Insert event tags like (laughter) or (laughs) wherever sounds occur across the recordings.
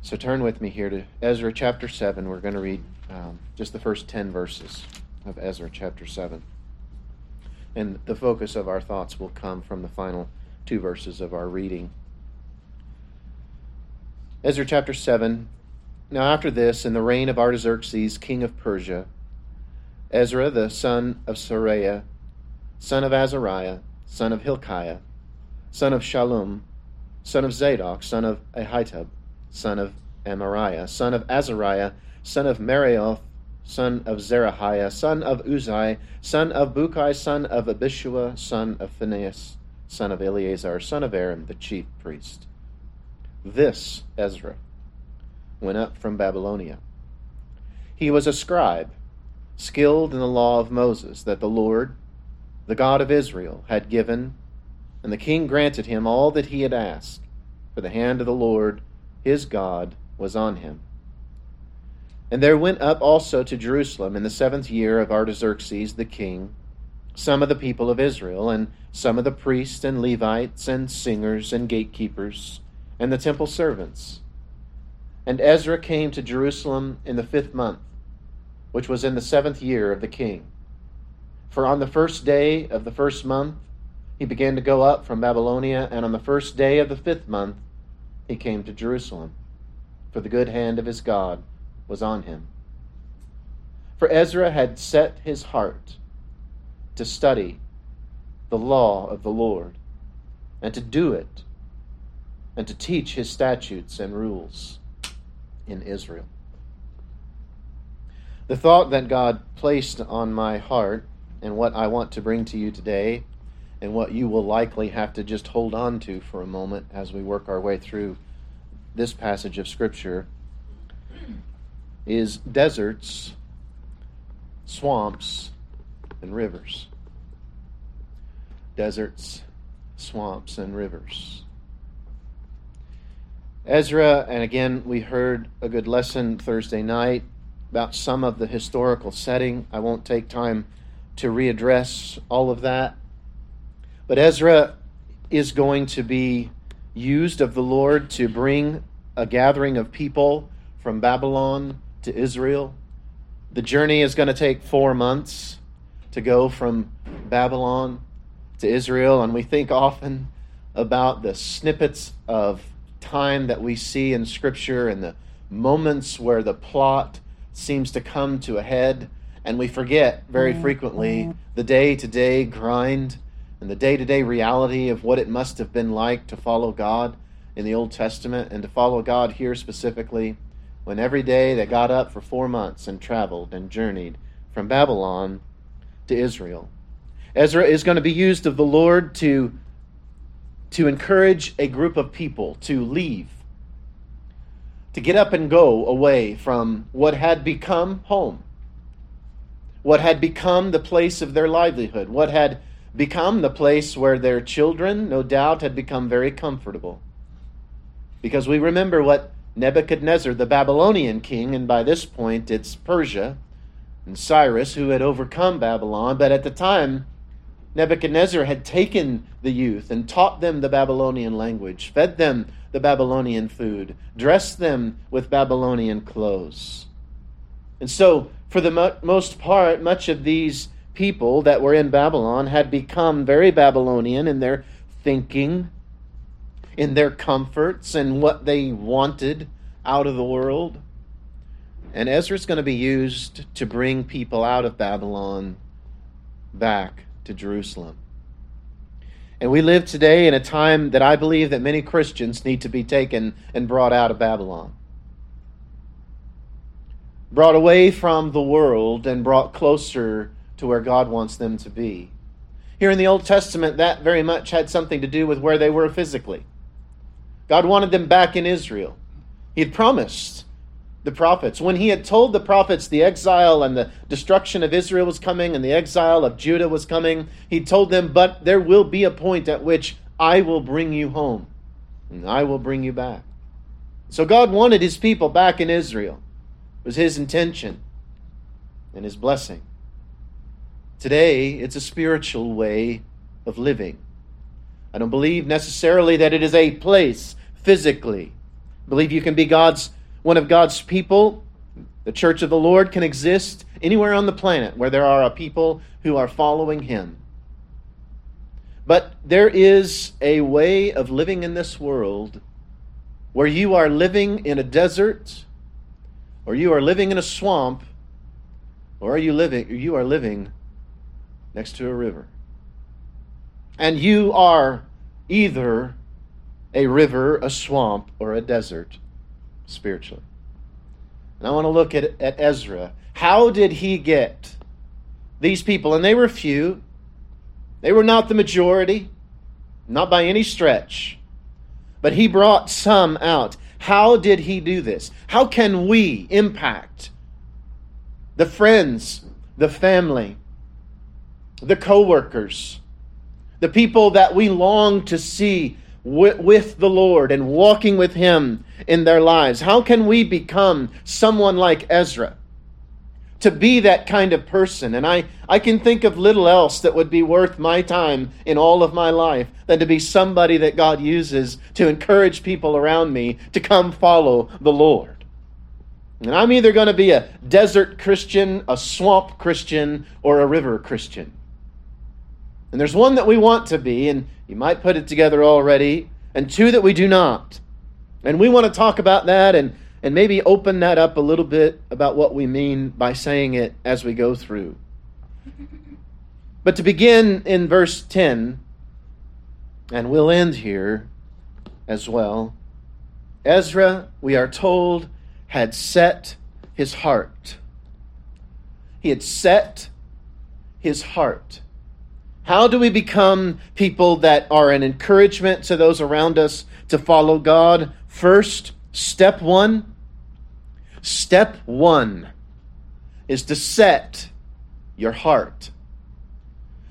So turn with me here to Ezra chapter 7. We're going to read um, just the first 10 verses of Ezra chapter 7. And the focus of our thoughts will come from the final two verses of our reading. Ezra chapter 7. Now, after this, in the reign of Artaxerxes, king of Persia, Ezra the son of Seraiah, son of Azariah, son of Hilkiah, son of Shallum, son of Zadok, son of Ahitub, son of Amariah, son of Azariah, son of Meraioth, son of Zerahiah, son of Uzzi, son of Bukki, son of Abishua, son of Phinehas, son of Eleazar, son of Aaron, the chief priest. This Ezra went up from Babylonia. He was a scribe, skilled in the law of Moses, that the Lord, the God of Israel, had given, and the king granted him all that he had asked, for the hand of the Lord, his God, was on him. And there went up also to Jerusalem in the seventh year of Artaxerxes the king some of the people of Israel, and some of the priests and Levites, and singers and gatekeepers, and the temple servants. And Ezra came to Jerusalem in the fifth month, which was in the seventh year of the king. For on the first day of the first month he began to go up from Babylonia, and on the first day of the fifth month he came to Jerusalem for the good hand of his God was on him. For Ezra had set his heart to study the law of the Lord, and to do it, and to teach his statutes and rules in Israel. The thought that God placed on my heart, and what I want to bring to you today, and what you will likely have to just hold on to for a moment as we work our way through this passage of Scripture is deserts, swamps, and rivers. Deserts, swamps, and rivers. Ezra, and again, we heard a good lesson Thursday night about some of the historical setting. I won't take time to readdress all of that. But Ezra is going to be used of the Lord to bring a gathering of people from Babylon to Israel. The journey is going to take four months to go from Babylon to Israel, and we think often about the snippets of time that we see in Scripture and the moments where the plot seems to come to a head, and we forget very mm. frequently the day to day grind and the day to day reality of what it must have been like to follow God in the Old Testament and to follow God here specifically, when every day they got up for four months and traveled and journeyed from Babylon to Israel. Ezra is going to be used of the Lord to, to encourage a group of people to leave, to get up and go away from what had become home, what had become the place of their livelihood, what had become the place where their children, no doubt, had become very comfortable. Because we remember what Nebuchadnezzar, the Babylonian king, and by this point it's Persia and Cyrus who had overcome Babylon, but at the time, Nebuchadnezzar had taken the youth and taught them the Babylonian language, fed them the Babylonian food, dressed them with Babylonian clothes. And so, for the most part, much of these people that were in Babylon had become very Babylonian in their thinking in their comforts and what they wanted out of the world. And Ezra's going to be used to bring people out of Babylon back to Jerusalem. And we live today in a time that I believe that many Christians need to be taken and brought out of Babylon. Brought away from the world and brought closer to where God wants them to be. Here in the Old Testament, that very much had something to do with where they were physically. God wanted them back in Israel. He had promised the prophets. When he had told the prophets the exile and the destruction of Israel was coming and the exile of Judah was coming, he told them, But there will be a point at which I will bring you home and I will bring you back. So God wanted his people back in Israel. It was his intention and his blessing. Today, it's a spiritual way of living. I don't believe necessarily that it is a place physically I Believe you can be God's one of God's people. The church of the Lord can exist anywhere on the planet where there are a people who are following him. But there is a way of living in this world where you are living in a desert or you are living in a swamp or are you living you are living next to a river. And you are either a river, a swamp, or a desert spiritually. And I want to look at, at Ezra. How did he get these people? And they were few, they were not the majority, not by any stretch. But he brought some out. How did he do this? How can we impact the friends, the family, the co-workers, the people that we long to see with, with the Lord and walking with Him in their lives? How can we become someone like Ezra? To be that kind of person. And I, I can think of little else that would be worth my time in all of my life than to be somebody that God uses to encourage people around me to come follow the Lord. And I'm either going to be a desert Christian, a swamp Christian, or a river Christian. And there's one that we want to be, and you might put it together already, and two that we do not. And we want to talk about that and, and maybe open that up a little bit about what we mean by saying it as we go through. But to begin in verse 10, and we'll end here as well. Ezra, we are told, had set his heart. He had set his heart. How do we become people that are an encouragement to those around us to follow God? First, step one. Step one is to set your heart.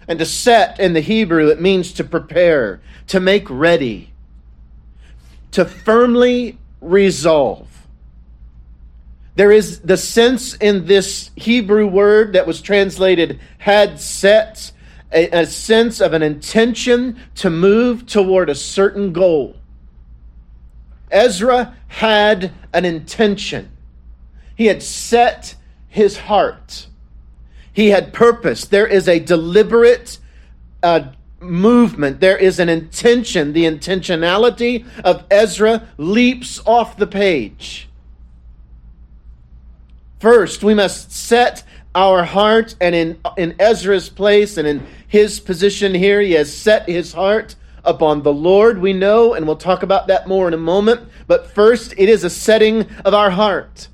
And to set in the Hebrew, it means to prepare, to make ready, to firmly resolve. There is the sense in this Hebrew word that was translated had set a, a sense of an intention to move toward a certain goal. Ezra had an intention. He had set his heart. He had purpose. There is a deliberate uh, movement. There is an intention. The intentionality of Ezra leaps off the page. First, we must set our heart, and in, in Ezra's place and in his position here. He has set his heart upon the Lord, we know, and we'll talk about that more in a moment. But first, it is a setting of our heart.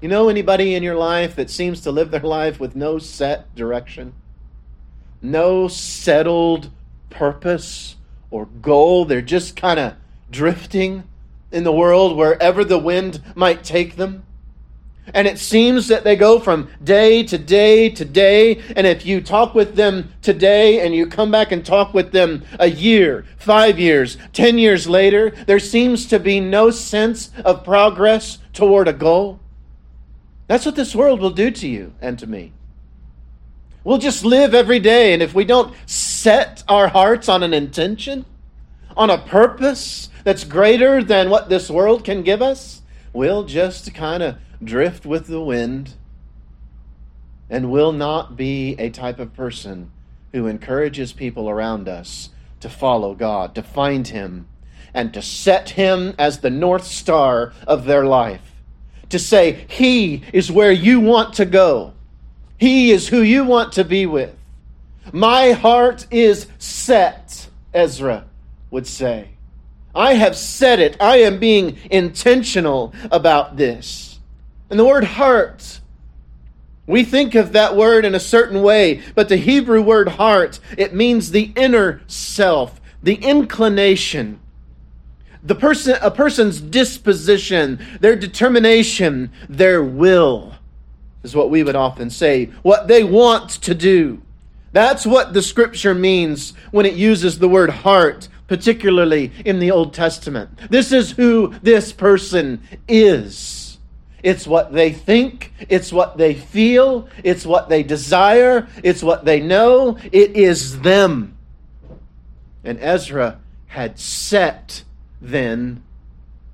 You know anybody in your life that seems to live their life with no set direction? No settled purpose or goal? They're just kind of drifting in the world wherever the wind might take them. And it seems that they go from day to day to day. And if you talk with them today and you come back and talk with them a year, five years, ten years later, there seems to be no sense of progress toward a goal. That's what this world will do to you and to me. We'll just live every day. And if we don't set our hearts on an intention, on a purpose that's greater than what this world can give us, we'll just kind of drift with the wind and will not be a type of person who encourages people around us to follow God, to find Him, and to set Him as the North Star of their life. To say, He is where you want to go, He is who you want to be with. My heart is set, Ezra would say. I have said it. I am being intentional about this. And the word heart, we think of that word in a certain way, but the Hebrew word heart, it means the inner self, the inclination, the person, a person's disposition, their determination, their will, is what we would often say, what they want to do. That's what the scripture means when it uses the word heart, particularly in the Old Testament. This is who this person is. It's what they think. It's what they feel. It's what they desire. It's what they know. It is them. And Ezra had set then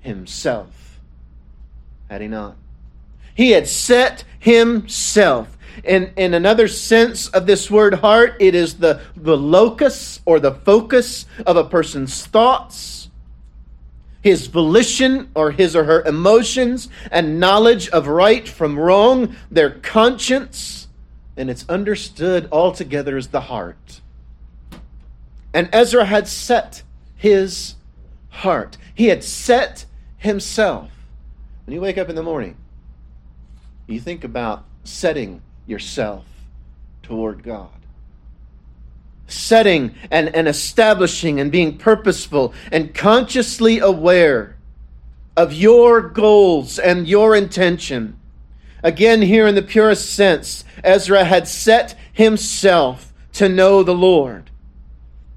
himself. had he not? He had set himself. In, in another sense of this word heart, it is the, the locus or the focus of a person's thoughts, his volition or his or her emotions, and knowledge of right from wrong, their conscience, and it's understood altogether as the heart. And Ezra had set his heart. He had set himself. When you wake up in the morning, you think about setting yourself toward God. Setting and, and establishing and being purposeful and consciously aware of your goals and your intention. Again, here in the purest sense, Ezra had set himself to know the Lord.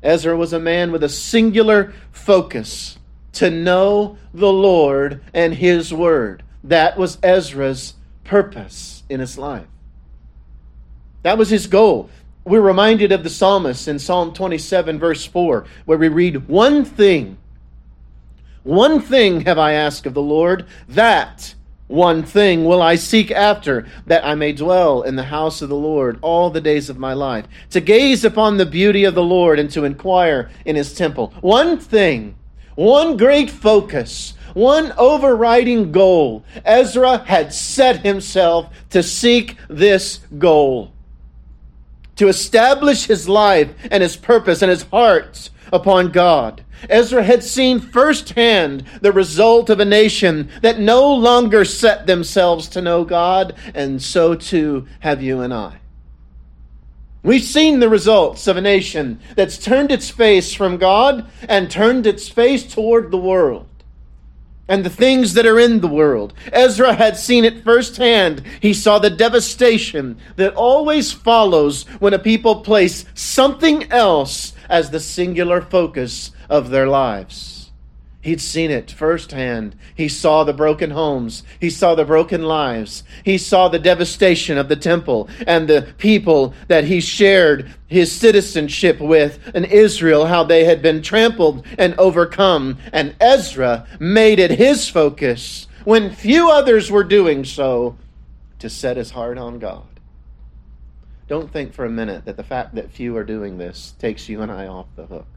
Ezra was a man with a singular focus to know the Lord and his word. That was Ezra's purpose in his life. That was his goal. We're reminded of the psalmist in Psalm 27, verse 4, where we read, One thing, one thing have I asked of the Lord, that one thing will I seek after, that I may dwell in the house of the Lord all the days of my life, to gaze upon the beauty of the Lord and to inquire in his temple. One thing, one great focus, one overriding goal. Ezra had set himself to seek this goal to establish his life and his purpose and his heart upon God. Ezra had seen firsthand the result of a nation that no longer set themselves to know God, and so too have you and I. We've seen the results of a nation that's turned its face from God and turned its face toward the world and the things that are in the world. Ezra had seen it firsthand. He saw the devastation that always follows when a people place something else as the singular focus of their lives. He'd seen it firsthand. He saw the broken homes. He saw the broken lives. He saw the devastation of the temple and the people that he shared his citizenship with in Israel, how they had been trampled and overcome. And Ezra made it his focus, when few others were doing so, to set his heart on God. Don't think for a minute that the fact that few are doing this takes you and I off the hook.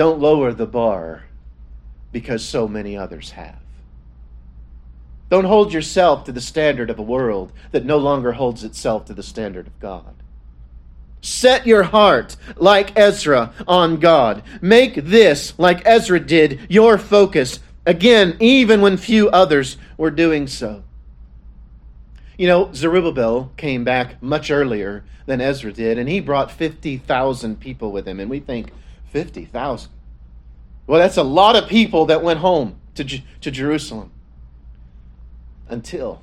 Don't lower the bar because so many others have. Don't hold yourself to the standard of a world that no longer holds itself to the standard of God. Set your heart, like Ezra, on God. Make this, like Ezra did, your focus. Again, even when few others were doing so. You know, Zerubbabel came back much earlier than Ezra did, and he brought 50,000 people with him. And we think, 50,000. Well, that's a lot of people that went home to, to Jerusalem. Until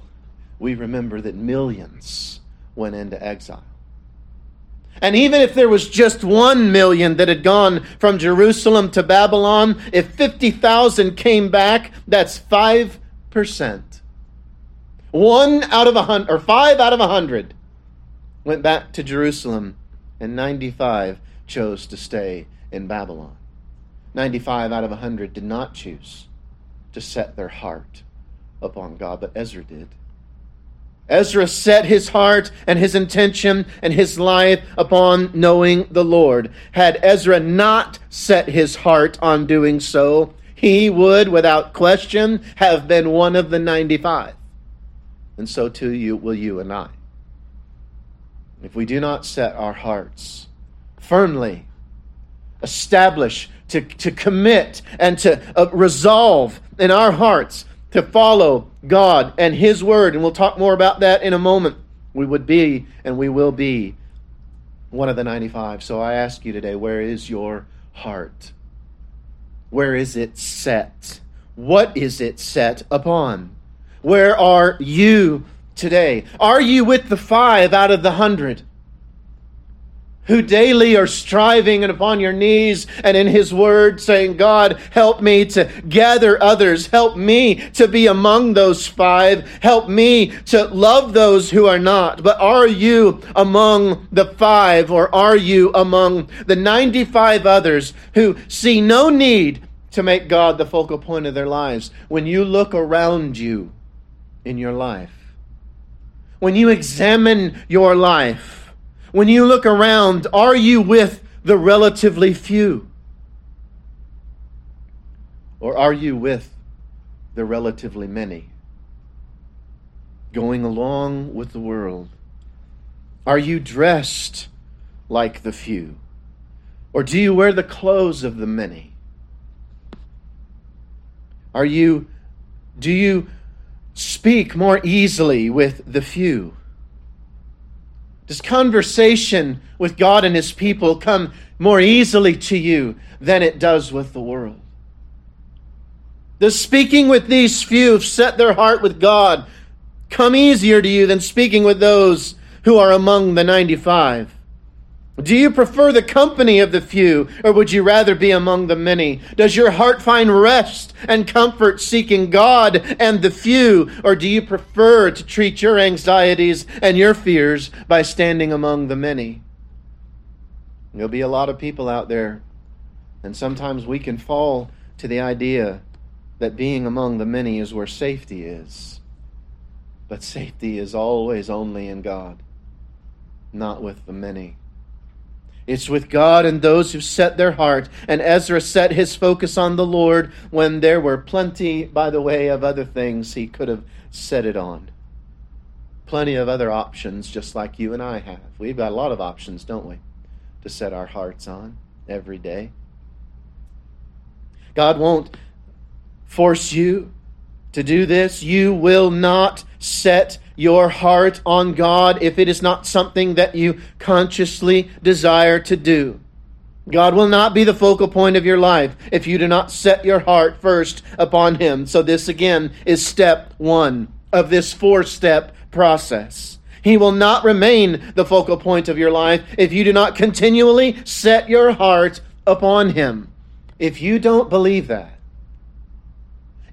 we remember that millions went into exile. And even if there was just one million that had gone from Jerusalem to Babylon, if 50,000 came back, that's 5%. One out of a hundred, or five out of a hundred, went back to Jerusalem, and 95 chose to stay in Babylon. 95 out of 100 did not choose to set their heart upon God, but Ezra did. Ezra set his heart and his intention and his life upon knowing the Lord. Had Ezra not set his heart on doing so, he would, without question, have been one of the 95. And so too you, will you and I. If we do not set our hearts firmly establish, to, to commit, and to uh, resolve in our hearts to follow God and His Word. And we'll talk more about that in a moment. We would be and we will be one of the 95. So I ask you today, where is your heart? Where is it set? What is it set upon? Where are you today? Are you with the five out of the hundred? Who daily are striving and upon your knees and in his word saying, God, help me to gather others. Help me to be among those five. Help me to love those who are not. But are you among the five or are you among the 95 others who see no need to make God the focal point of their lives. When you look around you in your life, when you examine your life, when you look around, are you with the relatively few? Or are you with the relatively many? Going along with the world? Are you dressed like the few? Or do you wear the clothes of the many? Are you do you speak more easily with the few? Does conversation with God and his people come more easily to you than it does with the world? Does speaking with these few who've set their heart with God come easier to you than speaking with those who are among the 95? Do you prefer the company of the few, or would you rather be among the many? Does your heart find rest and comfort seeking God and the few, or do you prefer to treat your anxieties and your fears by standing among the many? There'll be a lot of people out there, and sometimes we can fall to the idea that being among the many is where safety is. But safety is always only in God, not with the many. It's with God and those who set their heart. And Ezra set his focus on the Lord when there were plenty, by the way, of other things he could have set it on. Plenty of other options, just like you and I have. We've got a lot of options, don't we, to set our hearts on every day. God won't force you to do this. You will not set your heart on God if it is not something that you consciously desire to do. God will not be the focal point of your life if you do not set your heart first upon Him. So, this again is step one of this four step process. He will not remain the focal point of your life if you do not continually set your heart upon Him. If you don't believe that,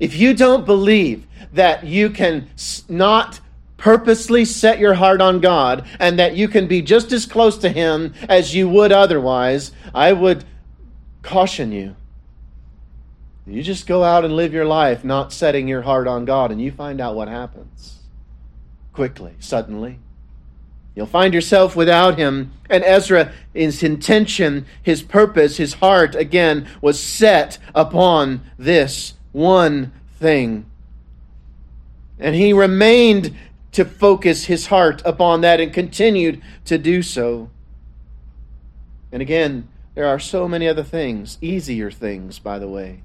if you don't believe that you can not purposely set your heart on God and that you can be just as close to Him as you would otherwise, I would caution you. You just go out and live your life not setting your heart on God, and you find out what happens quickly, suddenly. You'll find yourself without him. And Ezra, his intention, his purpose, his heart, again, was set upon this one thing. And he remained to focus his heart upon that and continued to do so. And again, there are so many other things, easier things, by the way,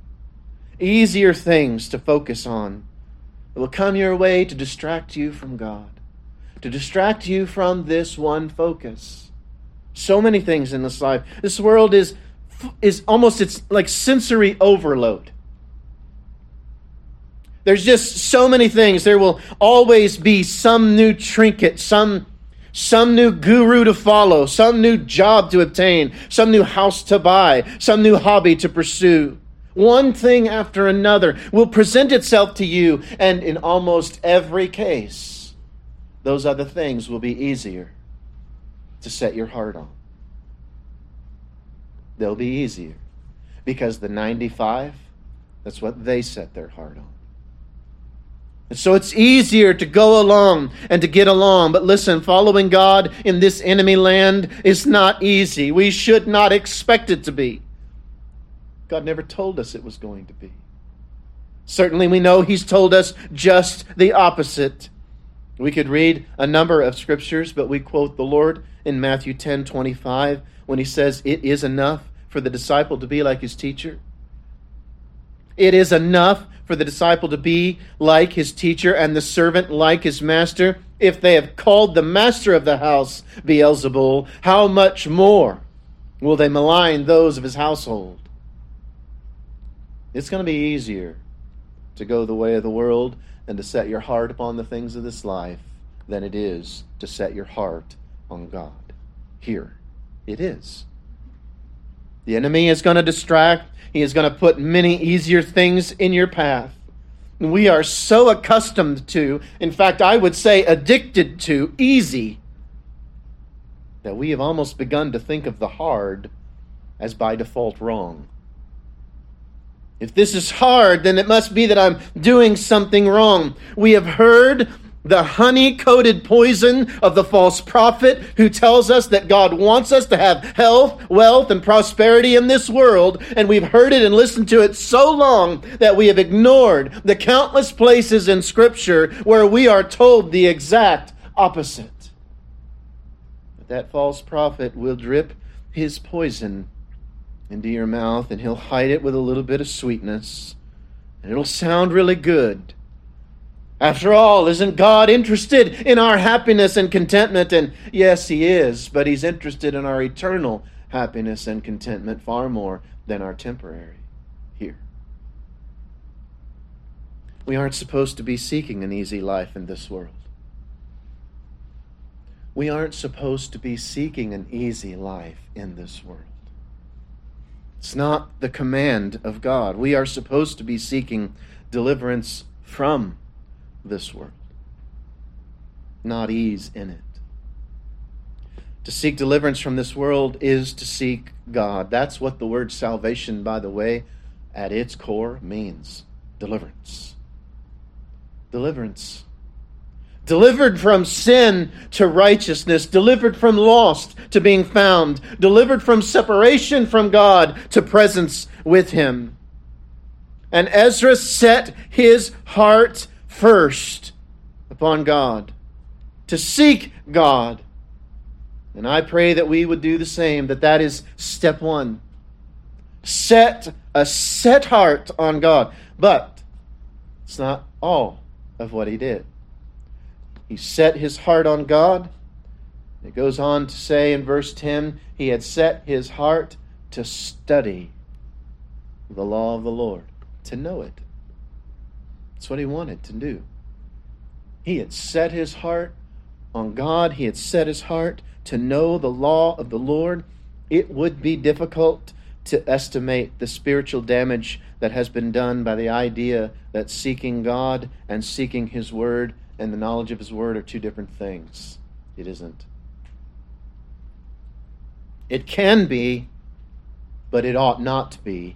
easier things to focus on that will come your way to distract you from God, to distract you from this one focus. So many things in this life. This world is is almost it's like sensory overload. There's just so many things. There will always be some new trinket, some some new guru to follow, some new job to obtain, some new house to buy, some new hobby to pursue. One thing after another will present itself to you, and in almost every case, those other things will be easier to set your heart on. They'll be easier because the 95, that's what they set their heart on. And so it's easier to go along and to get along. But listen, following God in this enemy land is not easy. We should not expect it to be. God never told us it was going to be. Certainly, we know He's told us just the opposite. We could read a number of scriptures, but we quote the Lord in Matthew 10 25 when He says, It is enough for the disciple to be like his teacher. It is enough for the disciple to be like his teacher and the servant like his master. If they have called the master of the house Beelzebul, how much more will they malign those of his household? It's going to be easier to go the way of the world and to set your heart upon the things of this life than it is to set your heart on God. Here, it is. The enemy is going to distract he is going to put many easier things in your path. We are so accustomed to, in fact, I would say addicted to, easy, that we have almost begun to think of the hard as by default wrong. If this is hard, then it must be that I'm doing something wrong. We have heard the honey coated poison of the false prophet who tells us that God wants us to have health, wealth, and prosperity in this world. And we've heard it and listened to it so long that we have ignored the countless places in Scripture where we are told the exact opposite. But that false prophet will drip his poison into your mouth, and he'll hide it with a little bit of sweetness, and it'll sound really good. After all, isn't God interested in our happiness and contentment? And yes, He is, but He's interested in our eternal happiness and contentment far more than our temporary here. We aren't supposed to be seeking an easy life in this world. We aren't supposed to be seeking an easy life in this world. It's not the command of God. We are supposed to be seeking deliverance from this world, not ease in it. To seek deliverance from this world is to seek God. That's what the word salvation, by the way, at its core means deliverance. Deliverance delivered from sin to righteousness, delivered from lost to being found, delivered from separation from God to presence with Him. And Ezra set his heart first upon God, to seek God. And I pray that we would do the same, that that is step one. Set a set heart on God. But it's not all of what he did. He set his heart on God. It goes on to say in verse 10 he had set his heart to study the law of the Lord, to know it. That's what he wanted to do. He had set his heart on God, he had set his heart to know the law of the Lord. It would be difficult to estimate the spiritual damage that has been done by the idea that seeking God and seeking his word and the knowledge of His Word are two different things. It isn't. It can be, but it ought not to be.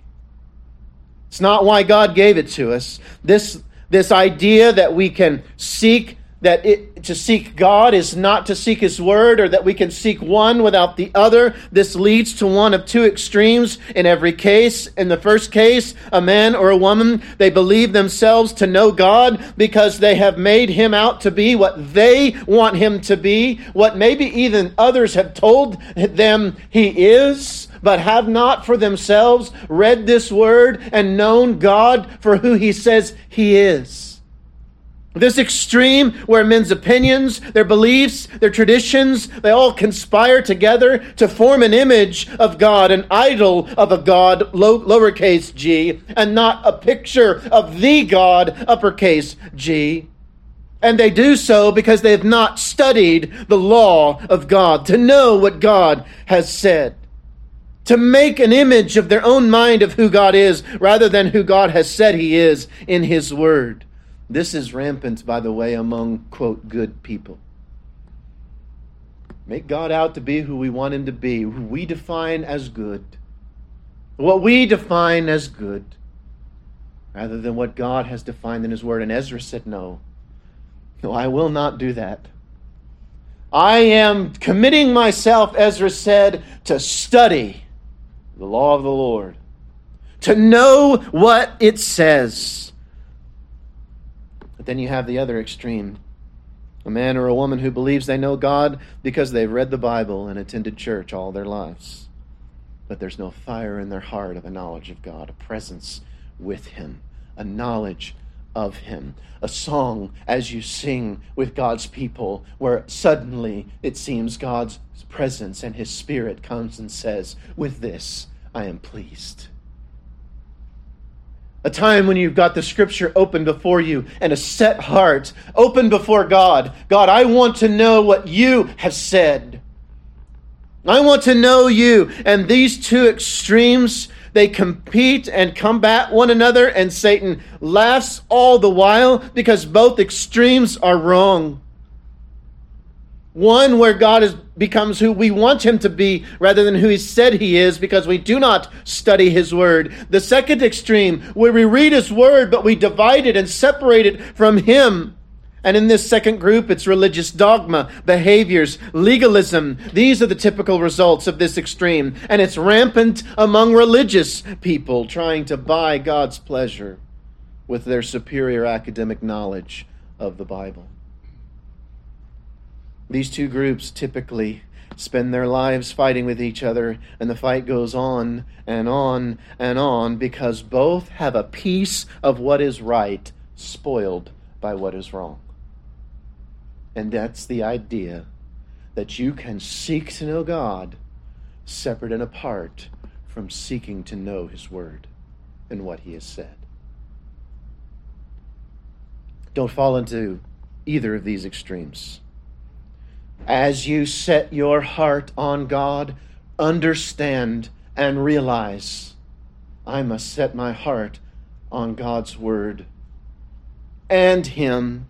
It's not why God gave it to us. This, this idea that we can seek that it, to seek God is not to seek His Word, or that we can seek one without the other. This leads to one of two extremes in every case. In the first case, a man or a woman, they believe themselves to know God because they have made Him out to be what they want Him to be, what maybe even others have told them He is but have not for themselves read this word and known God for who he says he is. This extreme where men's opinions, their beliefs, their traditions, they all conspire together to form an image of God, an idol of a God, low, lowercase g, and not a picture of the God, uppercase G. And they do so because they have not studied the law of God, to know what God has said, to make an image of their own mind of who God is rather than who God has said He is in His Word. This is rampant, by the way, among, quote, good people. Make God out to be who we want him to be, who we define as good. What we define as good, rather than what God has defined in his word. And Ezra said, No. No, I will not do that. I am committing myself, Ezra said, to study the law of the Lord, to know what it says but then you have the other extreme a man or a woman who believes they know God because they've read the Bible and attended church all their lives. But there's no fire in their heart of a knowledge of God, a presence with Him, a knowledge of Him. A song as you sing with God's people, where suddenly it seems God's presence and His Spirit comes and says, With this I am pleased a time when you've got the scripture open before you and a set heart open before God. God, I want to know what you have said. I want to know you. And these two extremes, they compete and combat one another, and Satan laughs all the while because both extremes are wrong. One where God is, becomes who we want him to be rather than who he said he is because we do not study his word. The second extreme where we read his word but we divide it and separate it from him. And in this second group, it's religious dogma, behaviors, legalism. These are the typical results of this extreme. And it's rampant among religious people trying to buy God's pleasure with their superior academic knowledge of the Bible. These two groups typically spend their lives fighting with each other, and the fight goes on and on and on because both have a piece of what is right spoiled by what is wrong. And that's the idea that you can seek to know God separate and apart from seeking to know His Word and what He has said. Don't fall into either of these extremes. As you set your heart on God, understand and realize I must set my heart on God's Word and Him,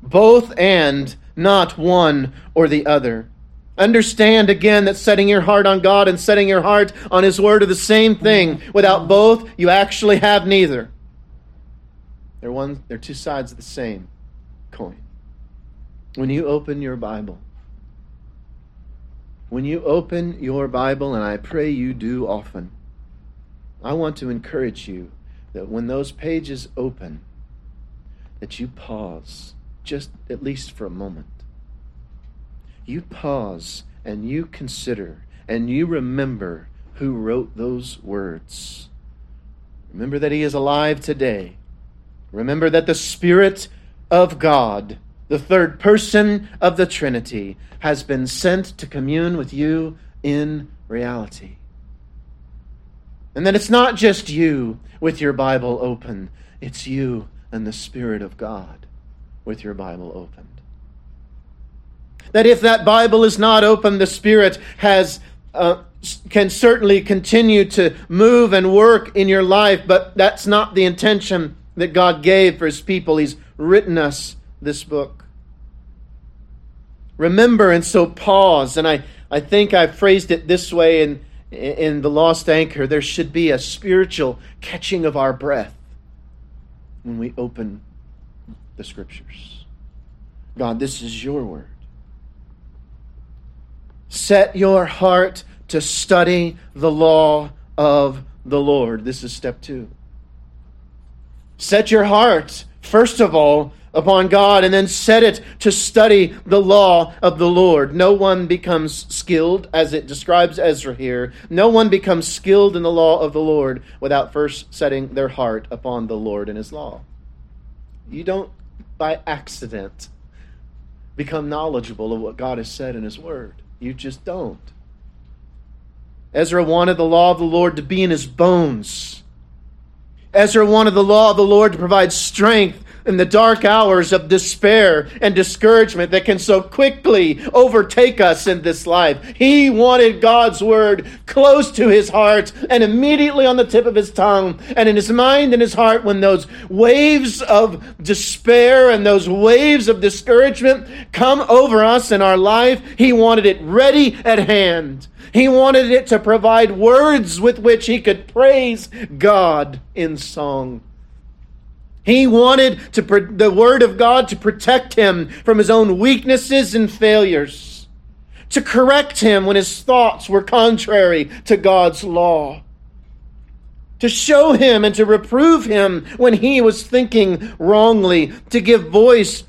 both and, not one or the other. Understand again that setting your heart on God and setting your heart on His Word are the same thing. Without both, you actually have neither. They're one they're two sides of the same coin. When you open your Bible, when you open your Bible, and I pray you do often, I want to encourage you that when those pages open, that you pause just at least for a moment. You pause and you consider and you remember who wrote those words. Remember that He is alive today. Remember that the Spirit of God the third person of the Trinity, has been sent to commune with you in reality. And that it's not just you with your Bible open, it's you and the Spirit of God with your Bible opened. That if that Bible is not open, the Spirit has. Uh, can certainly continue to move and work in your life, but that's not the intention that God gave for His people. He's written us this book. Remember, and so pause. And I, I think I phrased it this way in, in The Lost Anchor there should be a spiritual catching of our breath when we open the Scriptures. God, this is your word. Set your heart to study the law of the Lord. This is step two. Set your heart, first of all, upon God and then set it to study the law of the Lord. No one becomes skilled, as it describes Ezra here. No one becomes skilled in the law of the Lord without first setting their heart upon the Lord and his law. You don't, by accident, become knowledgeable of what God has said in his word. You just don't. Ezra wanted the law of the Lord to be in his bones. Ezra wanted the law of the Lord to provide strength in the dark hours of despair and discouragement that can so quickly overtake us in this life. He wanted God's word close to his heart and immediately on the tip of his tongue and in his mind and his heart when those waves of despair and those waves of discouragement come over us in our life. He wanted it ready at hand. He wanted it to provide words with which he could praise God in song. He wanted to, the Word of God to protect him from his own weaknesses and failures, to correct him when his thoughts were contrary to God's law, to show him and to reprove him when he was thinking wrongly, to give voice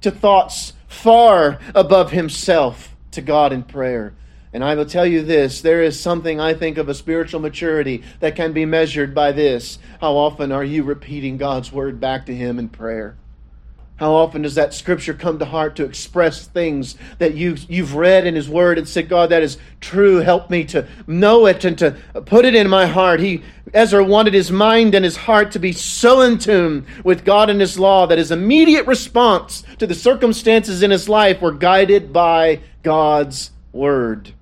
to thoughts far above himself to God in prayer. And I will tell you this there is something I think of a spiritual maturity that can be measured by this. How often are you repeating God's word back to Him in prayer? How often does that scripture come to heart to express things that you, you've read in His Word and said, God, that is true. Help me to know it and to put it in my heart. He, Ezra wanted his mind and his heart to be so in tune with God and His law that his immediate response to the circumstances in his life were guided by God's Word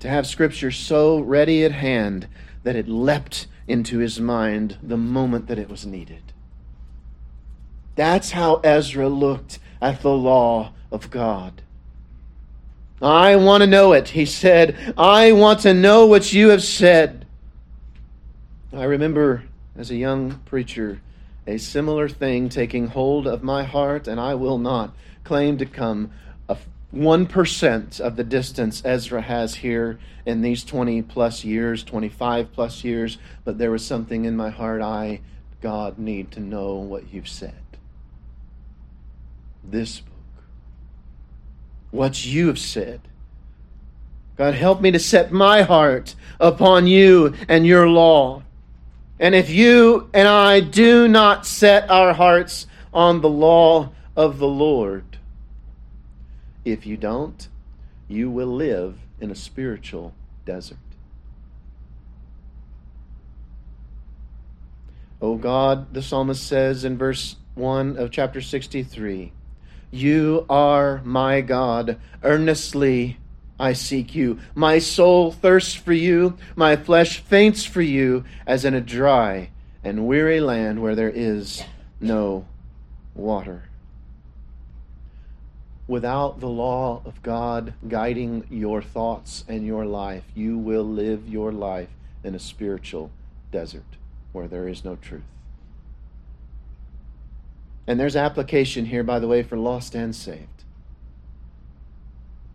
to have Scripture so ready at hand that it leapt into his mind the moment that it was needed. That's how Ezra looked at the law of God. I want to know it, he said. I want to know what you have said. I remember as a young preacher a similar thing taking hold of my heart, and I will not claim to come 1% of the distance Ezra has here in these 20 plus years, 25 plus years, but there was something in my heart I, God, need to know what you've said. This book, what you have said. God, help me to set my heart upon you and your law. And if you and I do not set our hearts on the law of the Lord, if you don't, you will live in a spiritual desert. O God, the psalmist says in verse 1 of chapter 63 You are my God. Earnestly I seek you. My soul thirsts for you. My flesh faints for you, as in a dry and weary land where there is no water. Without the law of God guiding your thoughts and your life, you will live your life in a spiritual desert where there is no truth. And there's application here, by the way, for lost and saved.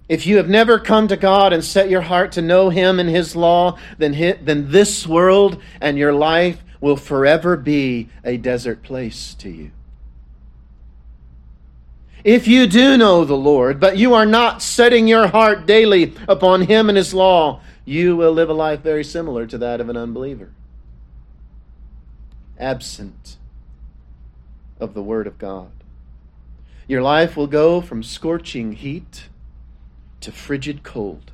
If you have never come to God and set your heart to know Him and His law, then, then this world and your life will forever be a desert place to you. If you do know the Lord, but you are not setting your heart daily upon Him and His law, you will live a life very similar to that of an unbeliever. Absent of the Word of God. Your life will go from scorching heat to frigid cold,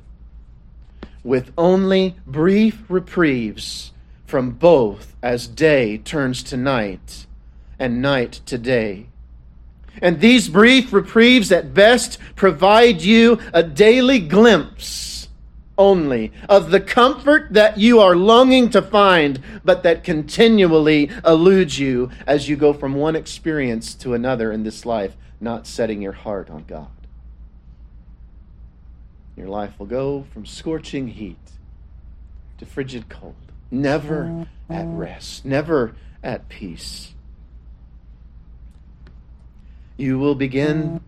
with only brief reprieves from both as day turns to night and night to day. And these brief reprieves at best provide you a daily glimpse only of the comfort that you are longing to find, but that continually eludes you as you go from one experience to another in this life, not setting your heart on God. Your life will go from scorching heat to frigid cold, never at rest, never at peace. You will begin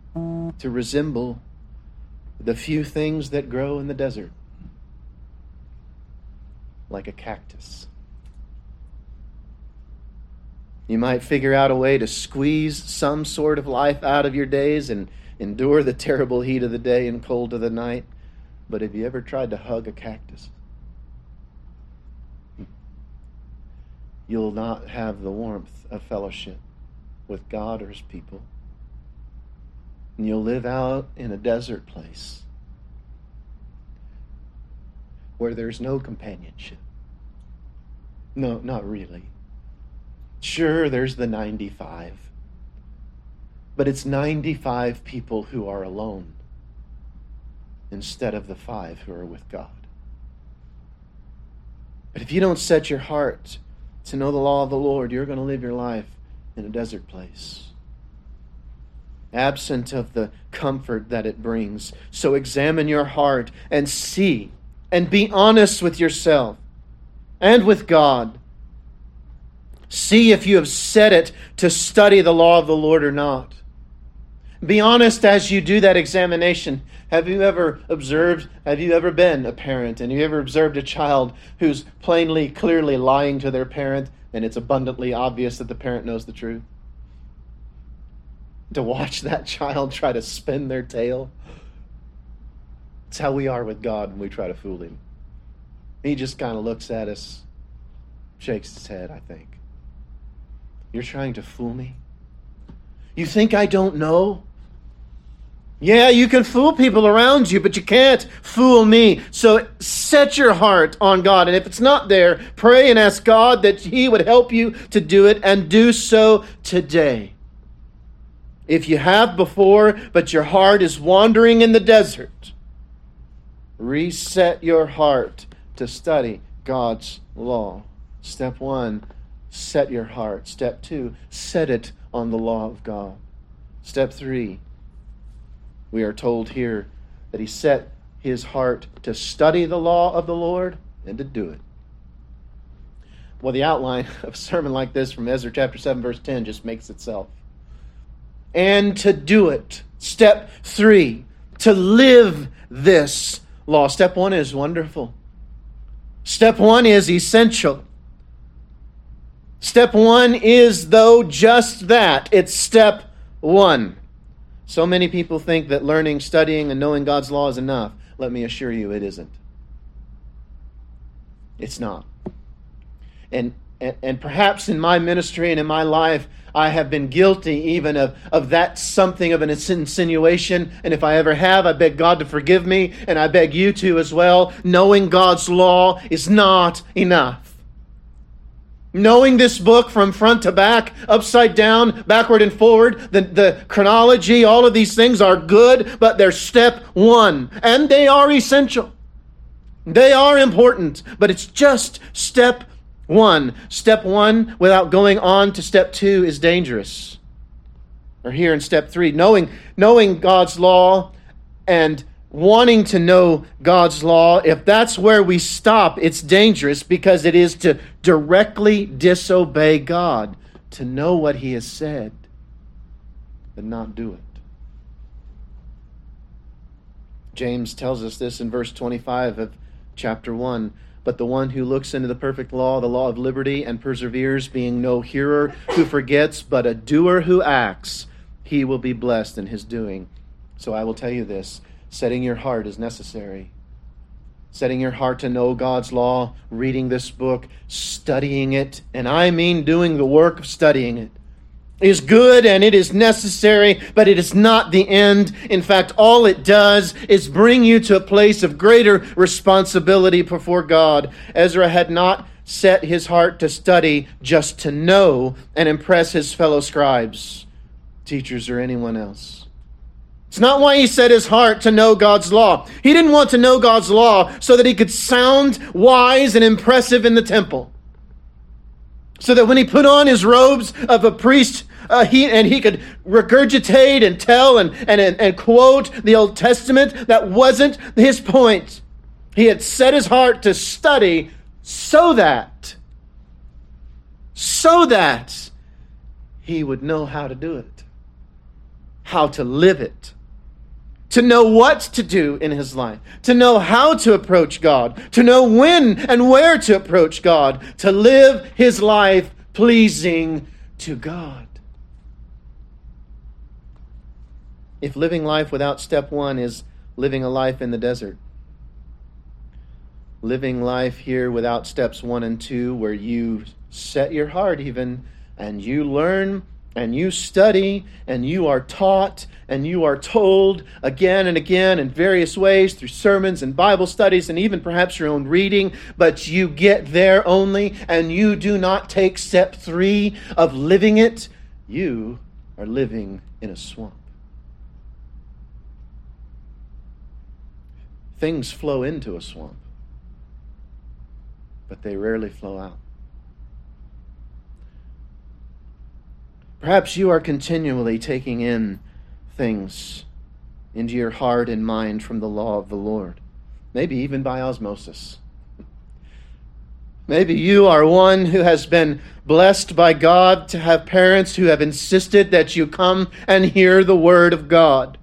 to resemble the few things that grow in the desert, like a cactus. You might figure out a way to squeeze some sort of life out of your days and endure the terrible heat of the day and cold of the night. But have you ever tried to hug a cactus? You'll not have the warmth of fellowship with God or His people. And you'll live out in a desert place where there's no companionship. No, not really. Sure, there's the 95, but it's 95 people who are alone instead of the five who are with God. But if you don't set your heart to know the law of the Lord, you're going to live your life in a desert place, absent of the comfort that it brings. So examine your heart and see and be honest with yourself and with God. See if you have set it to study the law of the Lord or not. Be honest as you do that examination. Have you ever observed, have you ever been a parent and have you ever observed a child who's plainly, clearly lying to their parent and it's abundantly obvious that the parent knows the truth? To watch that child try to spin their tale. It's how we are with God when we try to fool him. He just kind of looks at us, shakes his head, I think. You're trying to fool me? You think I don't know? Yeah, you can fool people around you, but you can't fool me. So set your heart on God. And if it's not there, pray and ask God that He would help you to do it and do so today. If you have before, but your heart is wandering in the desert, reset your heart to study God's law. Step one, set your heart. Step two, set it on the law of God. Step three, We are told here that he set his heart to study the law of the Lord and to do it. Well, the outline (laughs) of a sermon like this from Ezra chapter 7, verse 10 just makes itself. And to do it. Step three, to live this law. Step one is wonderful. Step one is essential. Step one is, though, just that. It's step one. So many people think that learning, studying, and knowing God's law is enough. Let me assure you, it isn't. It's not. And, and, and perhaps in my ministry and in my life, I have been guilty even of, of that something of an insinuation. And if I ever have, I beg God to forgive me, and I beg you to as well. Knowing God's law is not enough. Knowing this book from front to back, upside down, backward and forward, the, the chronology, all of these things are good, but they're step one, and they are essential. They are important, but it's just step one. Step one, without going on to step two, is dangerous. Or here in step three, knowing, knowing God's law and wanting to know God's law, if that's where we stop, it's dangerous because it is to directly disobey God, to know what He has said, but not do it. James tells us this in verse 25 of chapter 1. But the one who looks into the perfect law, the law of liberty, and perseveres, being no hearer who forgets, but a doer who acts, he will be blessed in his doing. So I will tell you this setting your heart is necessary. Setting your heart to know God's law, reading this book, studying it, and I mean doing the work of studying it is good and it is necessary, but it is not the end. In fact, all it does is bring you to a place of greater responsibility before God. Ezra had not set his heart to study just to know and impress his fellow scribes, teachers, or anyone else. It's not why he set his heart to know God's law. He didn't want to know God's law so that he could sound wise and impressive in the temple. So that when he put on his robes of a priest, uh, he, and he could regurgitate and tell and, and, and quote the Old Testament. That wasn't his point. He had set his heart to study so that, so that he would know how to do it, how to live it, to know what to do in his life, to know how to approach God, to know when and where to approach God, to live his life pleasing to God. If living life without step one is living a life in the desert. Living life here without steps one and two, where you set your heart even and you learn and you study and you are taught and you are told again and again in various ways through sermons and Bible studies and even perhaps your own reading, but you get there only and you do not take step three of living it, you are living in a swamp. Things flow into a swamp, but they rarely flow out. Perhaps you are continually taking in things into your heart and mind from the law of the Lord, maybe even by osmosis. Maybe you are one who has been blessed by God to have parents who have insisted that you come and hear the Word of God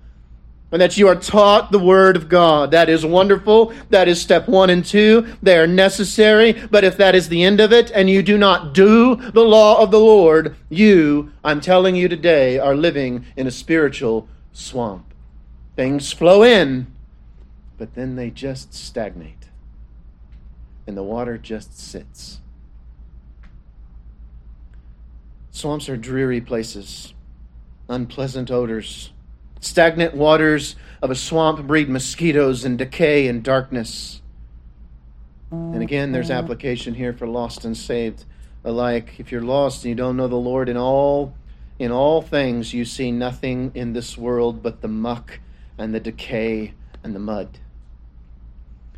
and that you are taught the Word of God. That is wonderful. That is step one and two. They are necessary. But if that is the end of it and you do not do the law of the Lord, you, I'm telling you today, are living in a spiritual swamp. Things flow in, but then they just stagnate. And the water just sits. Swamps are dreary places, unpleasant odors Stagnant waters of a swamp breed mosquitoes and decay and darkness. And again, there's application here for lost and saved alike. If you're lost and you don't know the Lord in all in all things, you see nothing in this world but the muck and the decay and the mud.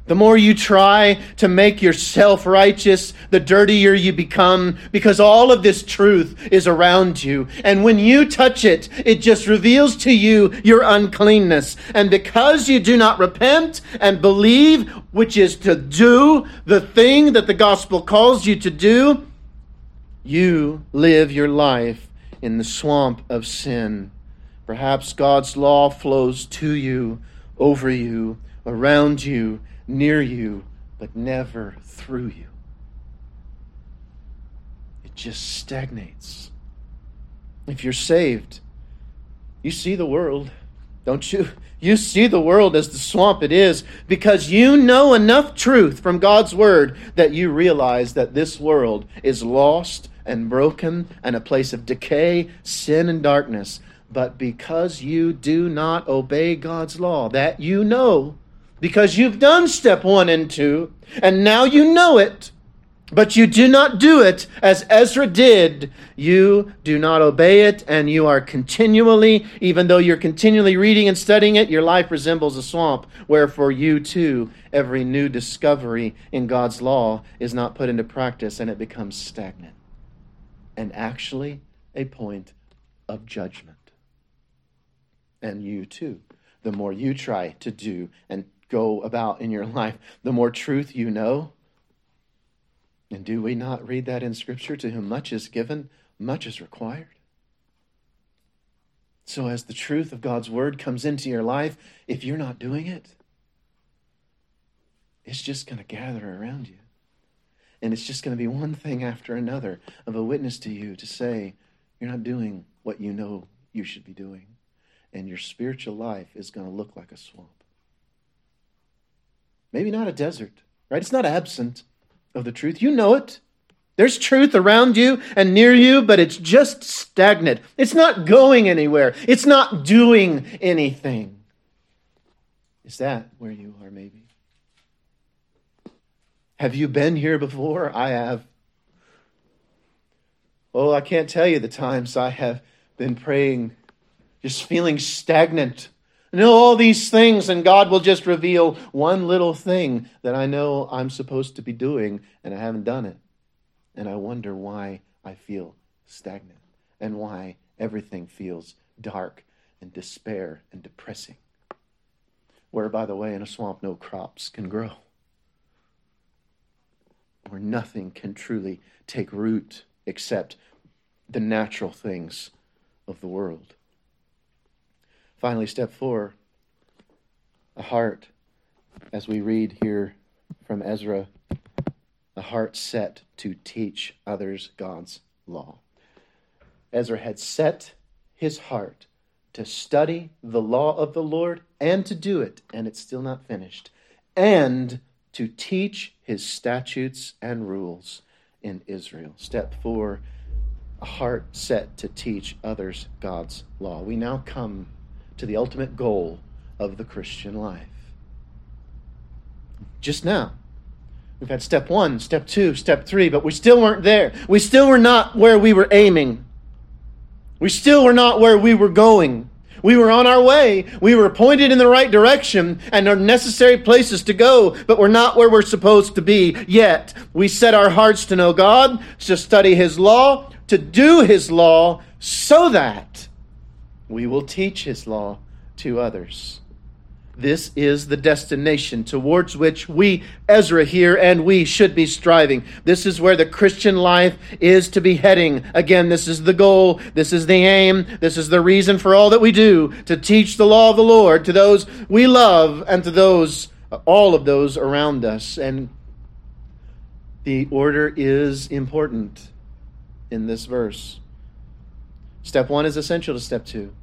The more you try to make yourself righteous, the dirtier you become because all of this truth is around you. And when you touch it, it just reveals to you your uncleanness. And because you do not repent and believe, which is to do the thing that the gospel calls you to do, you live your life in the swamp of sin. Perhaps God's law flows to you, over you, around you near you, but never through you. It just stagnates. If you're saved, you see the world, don't you? (laughs) You see the world as the swamp it is because you know enough truth from God's word that you realize that this world is lost and broken and a place of decay, sin, and darkness. But because you do not obey God's law, that you know, because you've done step one and two, and now you know it, but you do not do it as Ezra did. You do not obey it, and you are continually, even though you're continually reading and studying it, your life resembles a swamp. where for you too, every new discovery in God's law is not put into practice, and it becomes stagnant and actually a point of judgment. And you too, the more you try to do and go about in your (laughs) life, the more truth you know. And do we not read that in Scripture? To whom much is given, much is required. So, as the truth of God's Word comes into your life, if you're not doing it, it's just going to gather around you. And it's just going to be one thing after another of a witness to you to say, you're not doing what you know you should be doing. And your spiritual life is going to look like a swamp. Maybe not a desert, right? It's not absent of the truth. You know it. There's truth around you and near you, but it's just stagnant. It's not going anywhere. It's not doing anything. Is that where you are, maybe? Have you been here before? I have. Oh, I can't tell you the times I have been praying, just feeling stagnant know all these things, and God will just reveal one little thing that I know I'm supposed to be doing, and I haven't done it. And I wonder why I feel stagnant and why everything feels dark and despair and depressing. Where, by the way, in a swamp, no crops can grow, where nothing can truly take root except the natural things of the world. Finally, step four a heart, as we read here from Ezra, a heart set to teach others God's law. Ezra had set his heart to study the law of the Lord and to do it, and it's still not finished, and to teach his statutes and rules in Israel. Step four, a heart set to teach others God's law. We now come to the ultimate goal of the Christian life. Just now, we've had step one, step two, step three, but we still weren't there. We still were not where we were aiming. We still were not where we were going. We were on our way. We were pointed in the right direction and are necessary places to go, but we're not where we're supposed to be yet. We set our hearts to know God, to study His law, to do His law, so that we will teach his law to others. This is the destination towards which we, Ezra here, and we should be striving. This is where the Christian life is to be heading. Again, this is the goal. This is the aim. This is the reason for all that we do to teach the law of the Lord to those we love and to those, all of those around us. And the order is important in this verse. Step one is essential to step two.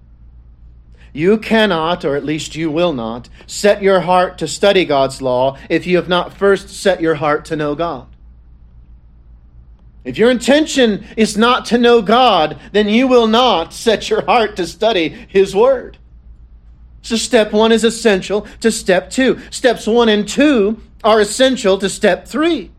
You cannot, or at least you will not, set your heart to study God's law if you have not first set your heart to know God. If your intention is not to know God, then you will not set your heart to study His Word. So, step one is essential to step two. Steps one and two are essential to step three.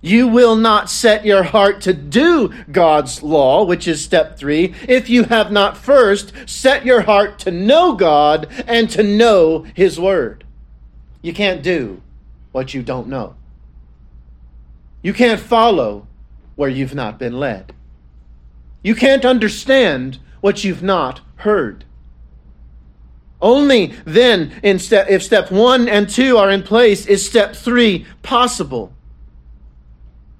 You will not set your heart to do God's law, which is step three, if you have not first set your heart to know God and to know His Word. You can't do what you don't know. You can't follow where you've not been led. You can't understand what you've not heard. Only then, in step, if step one and two are in place, is step three possible.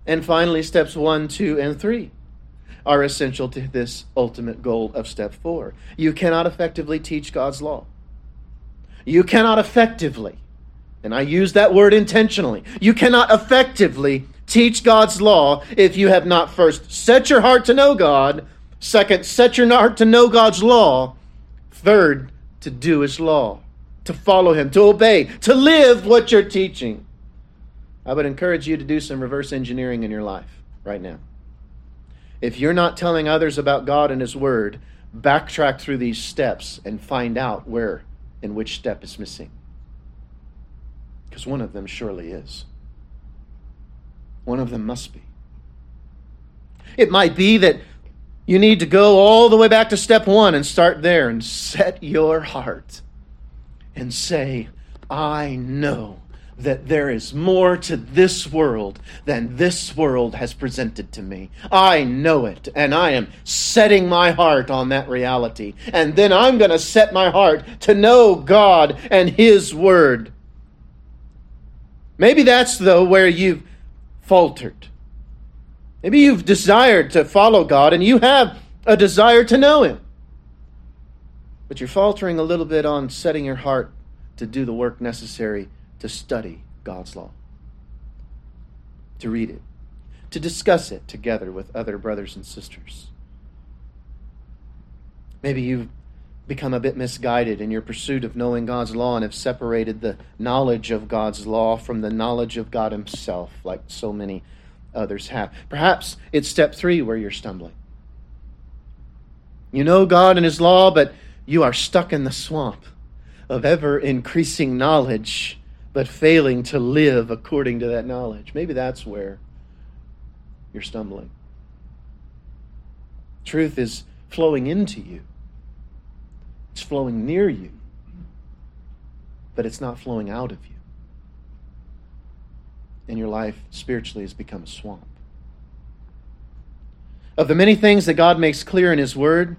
And finally, steps one, two, and three are essential to this ultimate goal of step four. You cannot effectively teach God's law. You cannot effectively, and I use that word intentionally, you cannot effectively teach God's law if you have not first set your heart to know God, second, set your heart to know God's law, third, to do His law, to follow Him, to obey, to live what you're teaching. I would encourage you to do some reverse engineering in your life right now. If you're not telling others about God and His Word, backtrack through these steps and find out where and which step is missing. Because one of them surely is. One of them must be. It might be that you need to go all the way back to step one and start there and set your heart and say, I know that there is more to this world than this world has presented to me. I know it, and I am setting my heart on that reality. And then I'm going to set my heart to know God and His Word. Maybe that's, though, where you've faltered. Maybe you've desired to follow God and you have a desire to know Him. But you're faltering a little bit on setting your heart to do the work necessary to study God's law, to read it, to discuss it together with other brothers and sisters. Maybe you've become a bit misguided in your pursuit of knowing God's law and have separated the knowledge of God's law from the knowledge of God Himself, like so many others have. Perhaps it's step three where you're stumbling. You know God and His law, but you are stuck in the swamp of ever increasing knowledge, but failing to live according to that knowledge. Maybe that's where you're stumbling. Truth is flowing into you, it's flowing near you, but it's not flowing out of you and your life spiritually has become a swamp. Of the many things that God makes clear in His Word,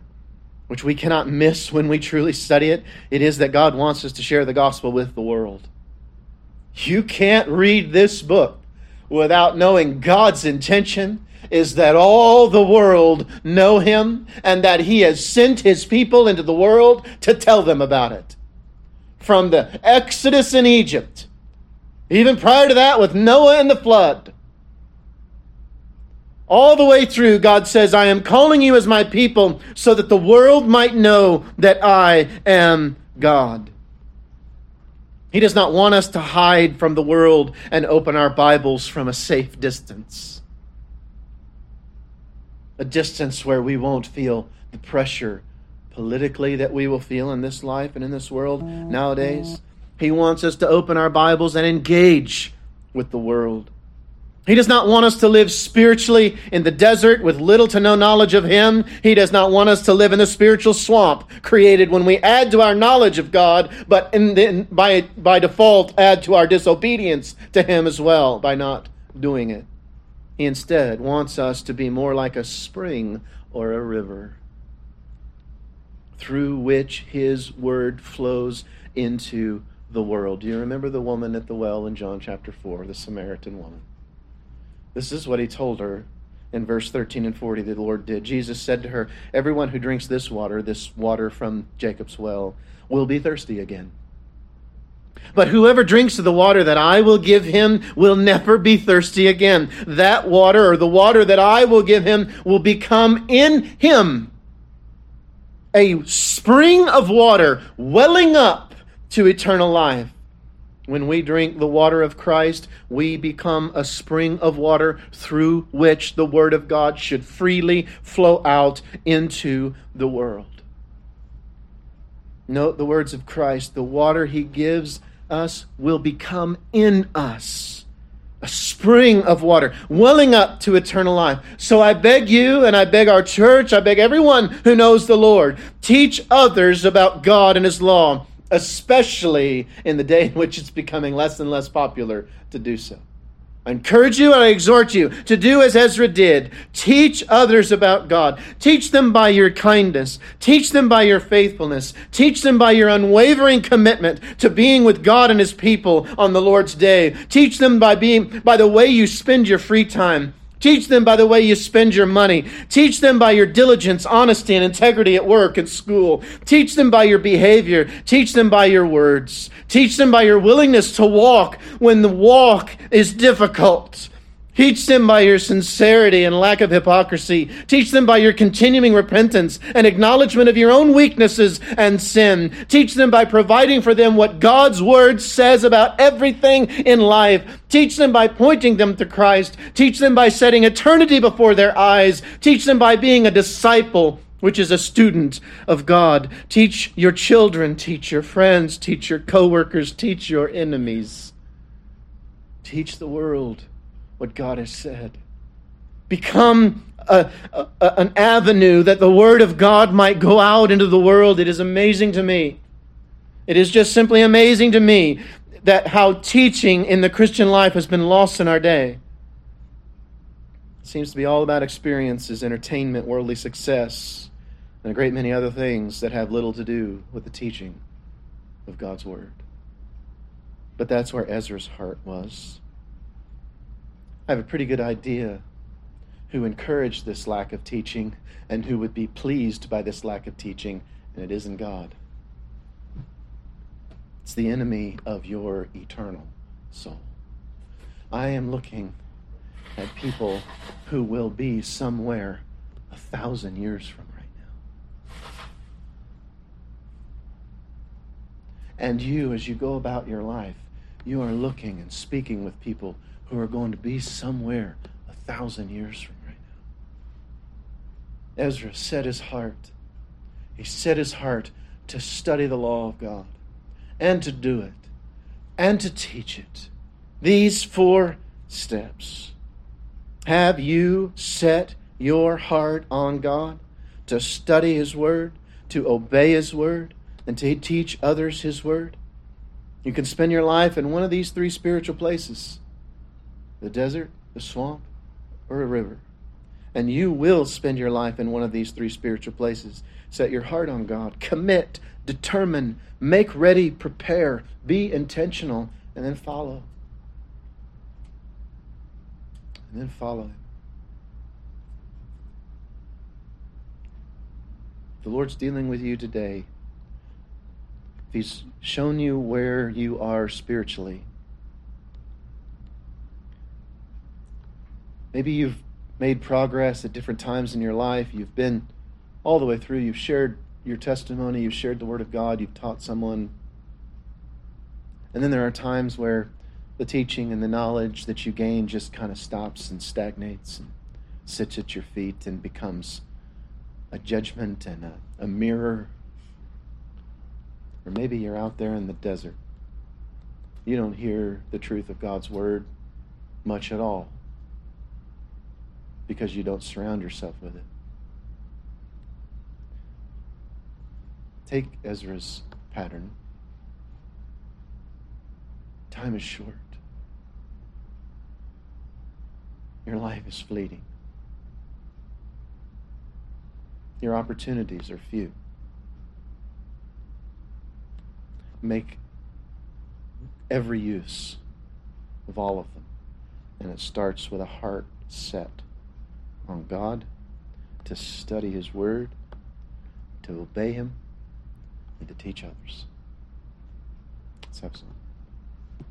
which we cannot miss when we truly study it, it is that God wants us to share the gospel with the world. You can't read this book without knowing God's intention is that all the world know Him and that He has sent His people into the world to tell them about it. From the Exodus in Egypt even prior to that, with Noah and the flood. All the way through, God says, I am calling you as my people so that the world might know that I am God. He does not want us to hide from the world and open our Bibles from a safe distance. A distance where we won't feel the pressure politically that we will feel in this life and in this world nowadays. He wants us to open our Bibles and engage with the world. He does not want us to live spiritually in the desert with little to no knowledge of Him. He does not want us to live in the spiritual swamp created when we add to our knowledge of God, but in, by, by default add to our disobedience to Him as well by not doing it. He instead wants us to be more like a spring or a river through which His Word flows into the world. Do you remember the woman at the well in John chapter 4, the Samaritan woman? This is what he told her in verse 13 and 40 the Lord did. Jesus said to her, Everyone who drinks this water, this water from Jacob's well, will be thirsty again. But whoever drinks of the water that I will give him will never be thirsty again. That water, or the water that I will give him, will become in him a spring of water welling up to eternal life. When we drink the water of Christ, we become a spring of water through which the Word of God should freely flow out into the world. Note the words of Christ the water He gives us will become in us a spring of water welling up to eternal life. So I beg you and I beg our church, I beg everyone who knows the Lord, teach others about God and His law especially in the day in which it's becoming less and less popular to do so. I encourage you and I exhort you to do as Ezra did. Teach others about God. Teach them by your kindness. Teach them by your faithfulness. Teach them by your unwavering commitment to being with God and his people on the Lord's day. Teach them by being by the way you spend your free time. Teach them by the way you spend your money. Teach them by your diligence, honesty, and integrity at work and school. Teach them by your behavior. Teach them by your words. Teach them by your willingness to walk when the walk is difficult. Teach them by your sincerity and lack of hypocrisy. Teach them by your continuing repentance and acknowledgement of your own weaknesses and sin. Teach them by providing for them what God's word says about everything in life. Teach them by pointing them to Christ. Teach them by setting eternity before their eyes. Teach them by being a disciple which is a student of God. Teach your children, teach your friends, teach your coworkers, teach your enemies. Teach the world what God has said. Become a, a, an avenue that the Word of God might go out into the world. It is amazing to me. It is just simply amazing to me that how teaching in the Christian life has been lost in our day. It seems to be all about experiences, entertainment, worldly success, and a great many other things that have little to do with the teaching of God's Word. But that's where Ezra's heart was. I have a pretty good idea who encouraged this lack of teaching and who would be pleased by this lack of teaching, and it isn't God. It's the enemy of your eternal soul. I am looking at people who will be somewhere a thousand years from right now. And you, as you go about your life, you are looking and speaking with people who are going to be somewhere a thousand years from right now. Ezra set his heart. He set his heart to study the law of God and to do it and to teach it. These four steps. Have you set your heart on God to study His Word, to obey His Word, and to teach others His Word? You can spend your life in one of these three spiritual places the desert, the swamp, or a river. And you will spend your life in one of these three spiritual places. Set your heart on God. Commit, determine, make ready, prepare, be intentional, and then follow. And then follow Him. The Lord's dealing with you today. He's shown you where you are spiritually, Maybe you've made progress at different times in your life. You've been all the way through. You've shared your testimony. You've shared the Word of God. You've taught someone. And then there are times where the teaching and the knowledge that you gain just kind of stops and stagnates and sits at your feet and becomes a judgment and a, a mirror. Or maybe you're out there in the desert. You don't hear the truth of God's Word much at all because you don't surround yourself with it. Take Ezra's pattern. Time is short. Your life is fleeting. Your opportunities are few. Make every use of all of them. And it starts with a heart set on God, to study His Word, to obey Him, and to teach others. Let's have some.